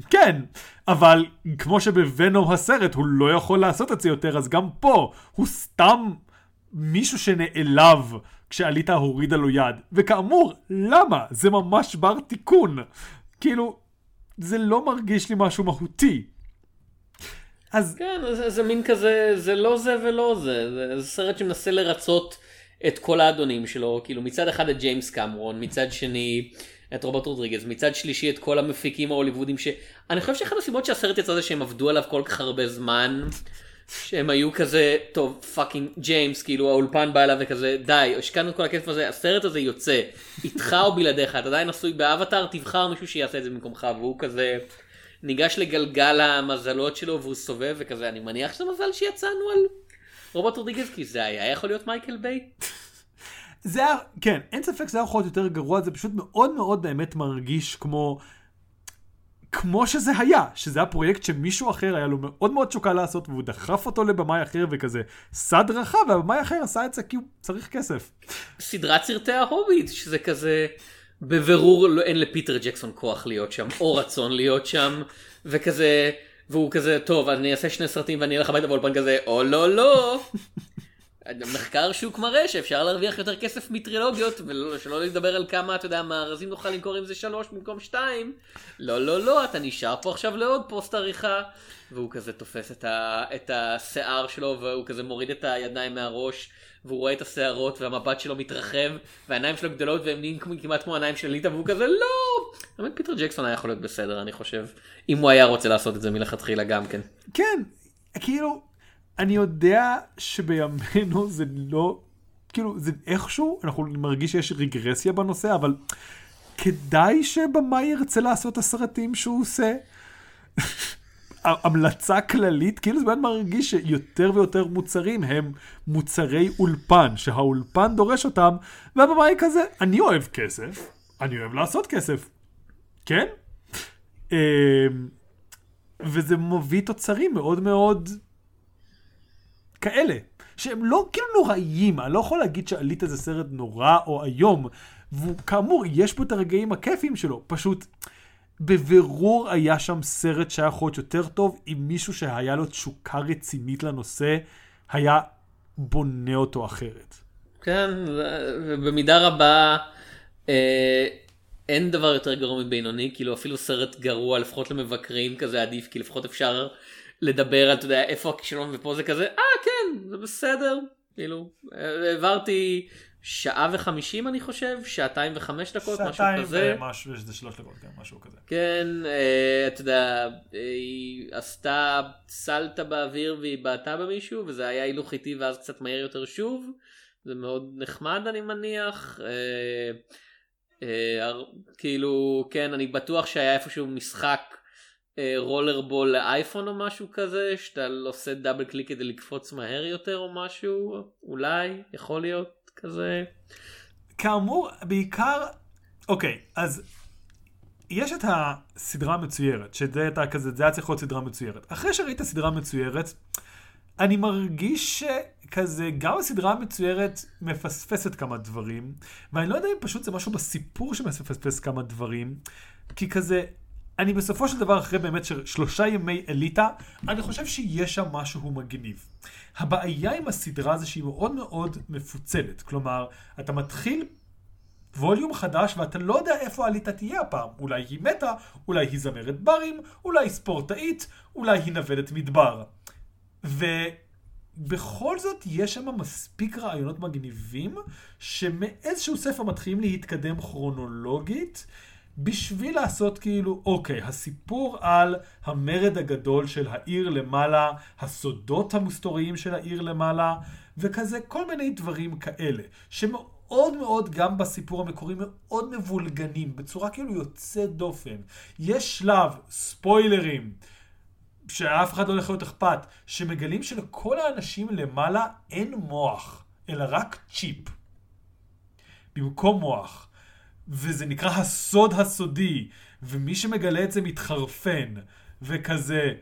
כן, אבל כמו שבוונום הסרט הוא לא יכול לעשות את זה יותר, אז גם פה הוא סתם מישהו שנעלב כשעליתה הורידה לו יד. וכאמור, למה? זה ממש בר תיקון. כאילו, זה לא מרגיש לי משהו מהותי. אז כן, זה, זה מין כזה, זה לא זה ולא זה, זה, זה סרט שמנסה לרצות את כל האדונים שלו, כאילו מצד אחד את ג'יימס קמרון, מצד שני את רוברט רודריגז, מצד שלישי את כל המפיקים ההוליוודים, שאני חושב שאחת הסיבות שהסרט יצא זה שהם עבדו עליו כל כך הרבה זמן, שהם היו כזה, טוב, fucking ג'יימס, כאילו האולפן בא אליו וכזה, די, השקענו את כל הכסף הזה, הסרט הזה יוצא, איתך או בלעדיך, אתה עדיין עסוק באבטאר, תבחר מישהו שיעשה את זה במקומך, והוא כזה... ניגש לגלגל המזלות שלו והוא סובב וכזה, אני מניח שזה מזל שיצאנו על רוברט רודריגז, כי זה היה יכול להיות מייקל ביי. זה היה, כן, אין ספק שזה היה יכול להיות יותר גרוע, זה פשוט מאוד מאוד באמת מרגיש כמו... כמו שזה היה, שזה היה פרויקט שמישהו אחר היה לו מאוד מאוד תשוקה לעשות, והוא דחף אותו לבמאי אחר וכזה סד רחב, והבמאי אחר עשה את זה כי הוא צריך כסף. סדרת סרטי ההוביט, שזה כזה, בבירור לא, אין לפיטר ג'קסון כוח להיות שם, או רצון להיות שם, וכזה, והוא כזה, טוב, אני אעשה שני סרטים ואני אלך הביתה באולפן כזה, או לא, לא. מחקר שוק מראה שאפשר להרוויח יותר כסף מטרילוגיות, ושלא לדבר על כמה, אתה יודע, מארזים נוכל למכור עם זה שלוש במקום שתיים. לא, לא, לא, אתה נשאר פה עכשיו לעוד פוסט עריכה. והוא כזה תופס את, ה, את השיער שלו, והוא כזה מוריד את הידיים מהראש, והוא רואה את השערות, והמבט שלו מתרחב, והעיניים שלו גדולות, והם נהיים כמעט כמו העיניים של ליטא, והוא כזה, לא! באמת פיטר ג'קסון היה יכול להיות בסדר, אני חושב. אם הוא היה רוצה לעשות את זה מלכתחילה גם כן. כן, כאילו, אני יודע שבימינו זה לא, כאילו, זה איכשהו, אנחנו מרגיש שיש רגרסיה בנושא, אבל כדאי שבמאי ירצה לעשות את הסרטים שהוא עושה. המלצה כללית, כאילו זה באמת מרגיש שיותר ויותר מוצרים הם מוצרי אולפן, שהאולפן דורש אותם, והבמאי כזה, אני אוהב כסף, אני אוהב לעשות כסף, כן? אמ, וזה מביא תוצרים מאוד מאוד כאלה, שהם לא כאילו נוראים, אני לא יכול להגיד שעלית זה סרט נורא או איום, וכאמור, יש פה את הרגעים הכיפיים שלו, פשוט בבירור היה שם סרט שהיה יכול להיות יותר טוב, אם מישהו שהיה לו תשוקה רצינית לנושא, היה בונה אותו אחרת. כן, ובמידה רבה אה, אין דבר יותר גרוע מבינוני, כאילו אפילו סרט גרוע, לפחות למבקרים כזה עדיף, כי לפחות אפשר לדבר על, אתה יודע, איפה הכישלון ופה זה כזה, אה זה בסדר, כאילו, העברתי שעה וחמישים אני חושב, שעתיים וחמש דקות, משהו כזה. שעתיים ומשהו, זה שלוש דקות, כן, משהו כזה. כן, אה, אתה יודע, היא עשתה סלטה באוויר והיא בעטה במישהו, וזה היה הילוך איטי ואז קצת מהר יותר שוב. זה מאוד נחמד אני מניח. אה, אה, כאילו, כן, אני בטוח שהיה איפשהו משחק רולר בול לאייפון או משהו כזה, שאתה עושה דאבל קליק כדי לקפוץ מהר יותר או משהו, אולי, יכול להיות. כזה. כאמור, בעיקר, אוקיי, אז יש את הסדרה המצוירת, שזה הייתה כזה, זה היה צריך להיות סדרה מצוירת. אחרי שראית סדרה מצוירת, אני מרגיש שכזה, גם הסדרה המצוירת מפספסת כמה דברים, ואני לא יודע אם פשוט זה משהו בסיפור שמפספס כמה דברים, כי כזה, אני בסופו של דבר, אחרי באמת שלושה ימי אליטה, אני חושב שיש שם משהו מגניב. הבעיה עם הסדרה זה שהיא מאוד מאוד מפוצלת. כלומר, אתה מתחיל ווליום חדש ואתה לא יודע איפה העליתה תהיה הפעם. אולי היא מתה, אולי היא זמרת ברים, אולי ספורטאית, אולי היא נוודת מדבר. ובכל זאת יש שם מספיק רעיונות מגניבים, שמאיזשהו ספר מתחילים להתקדם כרונולוגית. בשביל לעשות כאילו, אוקיי, הסיפור על המרד הגדול של העיר למעלה, הסודות המסתוריים של העיר למעלה, וכזה כל מיני דברים כאלה, שמאוד מאוד גם בסיפור המקורי מאוד מבולגנים, בצורה כאילו יוצאת דופן. יש שלב, ספוילרים, שאף אחד לא הולך להיות אכפת, שמגלים שלכל האנשים למעלה אין מוח, אלא רק צ'יפ. במקום מוח. וזה נקרא הסוד הסודי, ומי שמגלה את זה מתחרפן, וכזה,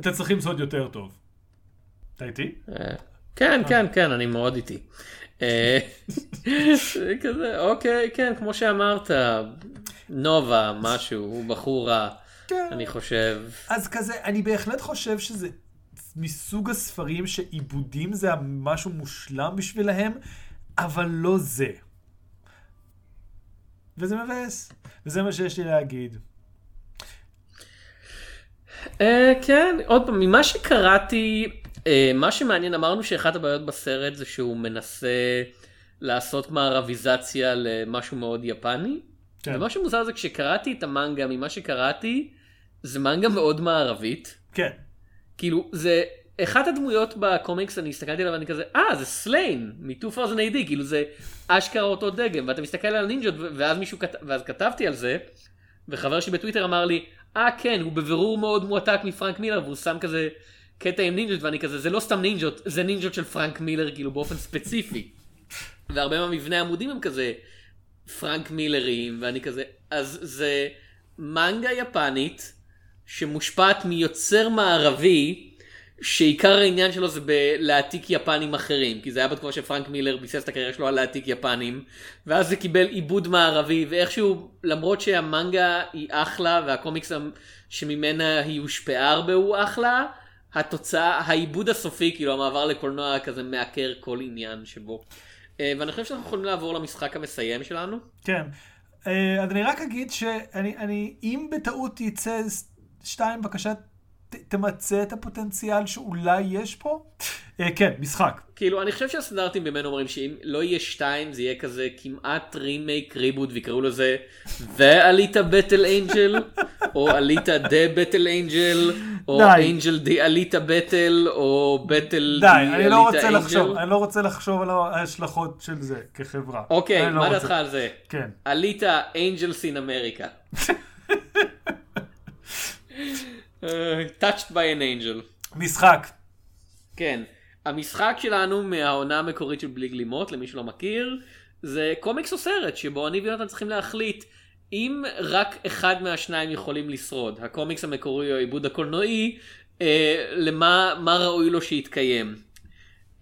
אתם צריכים סוד יותר טוב. אתה איתי? אה, כן, כן, כן, אני מאוד איתי. אה, כזה, אוקיי, כן, כמו שאמרת, נובה, משהו, הוא בחור רע, כן. אני חושב. אז כזה, אני בהחלט חושב שזה מסוג הספרים שעיבודים זה משהו מושלם בשבילהם, אבל לא זה. וזה מבאס, וזה מה שיש לי להגיד. Uh, כן, עוד פעם, ממה שקראתי, uh, מה שמעניין, אמרנו שאחת הבעיות בסרט זה שהוא מנסה לעשות מערביזציה למשהו מאוד יפני. כן. ומה שמוזר זה כשקראתי את המנגה, ממה שקראתי, זה מנגה מאוד מערבית. כן. כאילו, זה אחת הדמויות בקומיקס אני הסתכלתי עליו ואני כזה אה זה סליין מ-2000 AD כאילו זה אשכרה אותו דגם ואתה מסתכל על נינג'ות ואז מישהו כת... ואז כתבתי על זה וחבר שלי בטוויטר אמר לי אה כן הוא בבירור מאוד מועתק מפרנק מילר והוא שם כזה קטע עם נינג'ות ואני כזה זה לא סתם נינג'ות זה נינג'ות של פרנק מילר כאילו באופן ספציפי. <laughs> והרבה מהמבנה העמודים הם כזה פרנק מילרים ואני כזה אז זה מנגה יפנית שמושפעת מיוצר מערבי שעיקר העניין שלו זה בלהעתיק יפנים אחרים, כי זה היה בתקופה שפרנק מילר ביסס את הקריירה שלו על להעתיק יפנים, ואז זה קיבל עיבוד מערבי, ואיכשהו, למרות שהמנגה היא אחלה, והקומיקס שממנה היא הושפעה הרבה הוא אחלה, התוצאה, העיבוד הסופי, כאילו המעבר לקולנוע כזה מעקר כל עניין שבו. אה, ואני חושב שאנחנו יכולים לעבור למשחק המסיים שלנו. כן. אה, אז אני רק אגיד שאני, אני, אם בטעות יצא שתיים בקשת ת, תמצה את הפוטנציאל שאולי יש פה. אה, כן, משחק. כאילו, אני חושב שהסטנדרטים ממנו אומרים שאם לא יהיה שתיים, זה יהיה כזה כמעט רימייק ריבוט, ויקראו לזה ועלית בטל אנג'ל, או עלית דה בטל אנג'ל, או די. אנג'ל די עלית בטל, או בטל די, די אני לא עלית רוצה לחשוב. אני לא רוצה לחשוב על ההשלכות של זה כחברה. אוקיי, לא מה. דעתך על זה? כן. עלית אנג'לס אין אמריקה. Touched by an angel. משחק. כן. המשחק שלנו מהעונה המקורית של בלי גלימות, למי שלא מכיר, זה קומיקס או סרט, שבו אני ויונתן צריכים להחליט אם רק אחד מהשניים יכולים לשרוד, הקומיקס המקורי או העיבוד הקולנועי, אה, למה מה ראוי לו שיתקיים.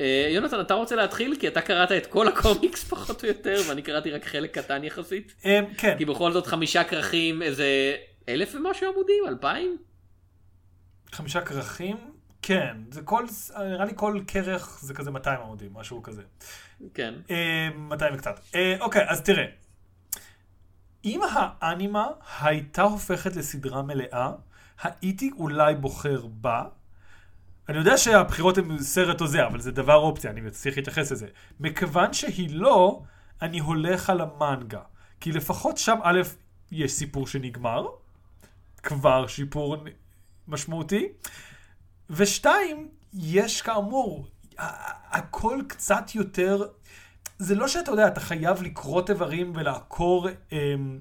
אה, יונתן, אתה רוצה להתחיל? כי אתה קראת את כל הקומיקס <laughs> פחות או יותר, ואני קראתי רק חלק קטן יחסית. אמ, כן. כי בכל זאת חמישה כרכים, איזה אלף ומשהו עמודים? אלפיים? חמישה כרכים? כן. זה כל, נראה לי כל כרך זה כזה 200 עמודים, משהו כזה. כן. אה, 200 וקצת. אה, אוקיי, אז תראה. אם האנימה הייתה הופכת לסדרה מלאה, הייתי אולי בוחר בה. אני יודע שהבחירות הן סרט או זה, אבל זה דבר אופציה, אני צריך להתייחס לזה. מכיוון שהיא לא, אני הולך על המנגה. כי לפחות שם, א', יש סיפור שנגמר, כבר שיפור משמעותי, ושתיים, יש כאמור, הכל קצת יותר, זה לא שאתה יודע, אתה חייב לקרות איברים ולעקור, אמ,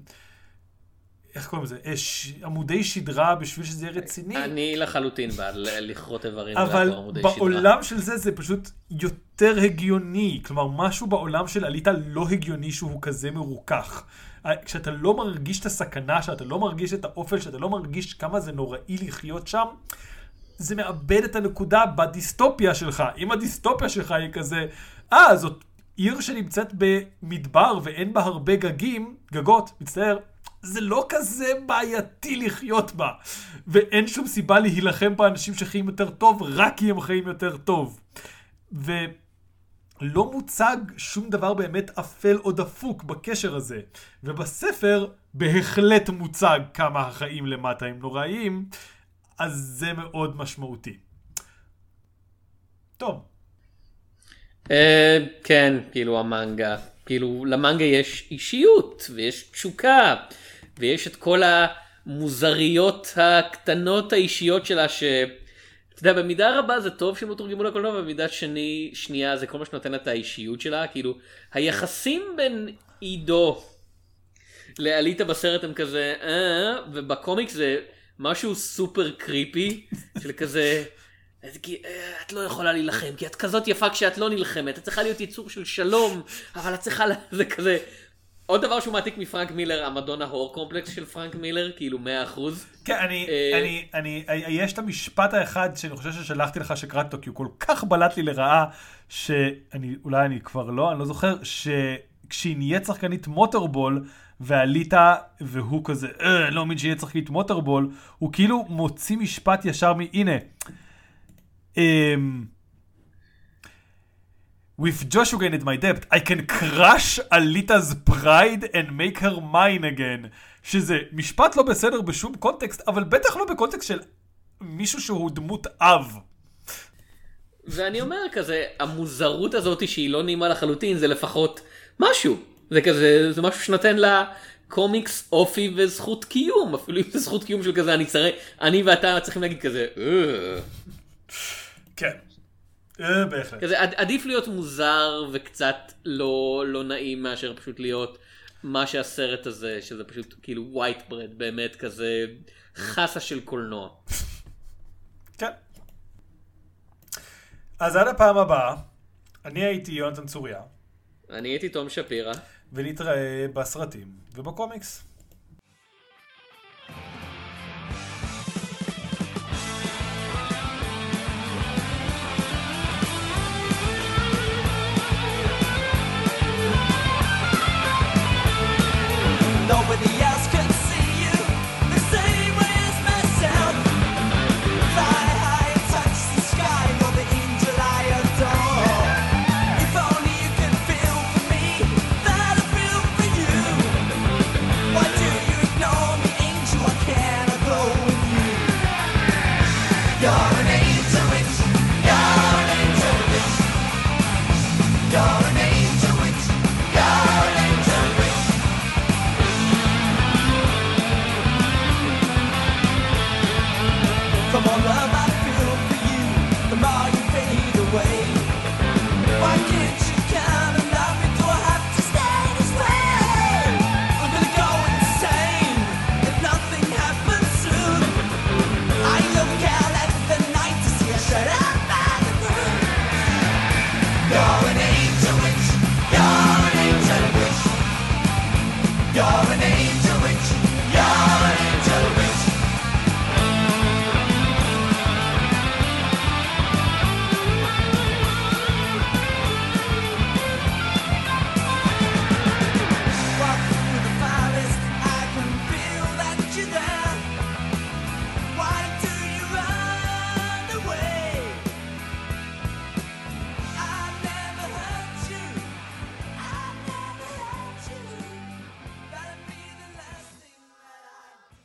איך קוראים לזה, אה, ש- עמודי שדרה בשביל שזה יהיה רציני. אני לחלוטין בעד לכרות איברים אבל. בעולם של זה זה פשוט יותר הגיוני. כלומר, משהו בעולם של עליתה לא הגיוני שהוא כזה מרוכך. אה, כשאתה לא מרגיש את הסכנה, שאתה לא מרגיש את האופל, שאתה לא מרגיש כמה זה נוראי לחיות שם, זה מאבד את הנקודה בדיסטופיה שלך. אם הדיסטופיה שלך היא כזה, אה, זאת עיר שנמצאת במדבר ואין בה הרבה גגים, גגות, מצטער, זה לא כזה בעייתי לחיות בה. ואין שום סיבה להילחם באנשים שחיים יותר טוב, רק כי הם חיים יותר טוב. ולא מוצג שום דבר באמת אפל או דפוק בקשר הזה. ובספר בהחלט מוצג כמה החיים למטה הם נוראיים, אז זה מאוד משמעותי. טוב, אה, כן, כאילו המנגה. כאילו, למנגה יש אישיות, ויש תשוקה, ויש את כל המוזריות הקטנות האישיות שלה, ש... אתה יודע, במידה רבה זה טוב שהם לא תורגמו לקולנוע, ובמידה שני, שנייה זה כל מה שנותן את האישיות שלה, כאילו, היחסים בין עידו לאליטה בסרט הם כזה, אה, ובקומיקס זה משהו סופר creepy, של כזה, אז כי, אה, את לא יכולה להילחם, כי את כזאת יפה כשאת לא נלחמת, את צריכה להיות יצור של שלום, אבל את צריכה, זה כזה. עוד דבר שהוא מעתיק מפרנק מילר, ה Madonna whore complex של פרנק מילר, כאילו 100%. כן, אני, אה, אני, אני, יש את המשפט האחד שאני חושב ששלחתי לך שקראתי אותו, כי הוא כל כך בלט לי לרעה, שאני, אולי אני כבר לא, אני לא זוכר, שכשהיא נהיית שחקנית motorball, ועלית, והוא כזה, אה, אני לא מאמין שיהיה שחקנית מוטורבול, הוא כאילו מוציא משפט ישר מ... הנה. אמ, With Joshua gained my debt, I can crush Alita's pride and make her mine again. שזה משפט לא בסדר בשום קונטקסט, אבל בטח לא בקונטקסט של מישהו שהוא דמות אב. ואני אומר כזה, המוזרות הזאת שהיא לא נעימה לחלוטין, זה לפחות משהו. זה כזה, זה משהו שנותן לה קומיקס אופי וזכות קיום, אפילו אם זה זכות קיום של כזה, אני צריך, אני ואתה צריכים להגיד כזה, "אה". כן. אה, בהחלט. כזה עד- עדיף להיות מוזר וקצת לא, לא נעים מאשר פשוט להיות מה שהסרט הזה, שזה פשוט כאילו ווייט ברד, באמת כזה חסה של קולנוע. כן. אז עד הפעם הבאה, אני הייתי יונתן צוריה, אני הייתי תום שפירא. ונתראה בסרטים ובקומיקס.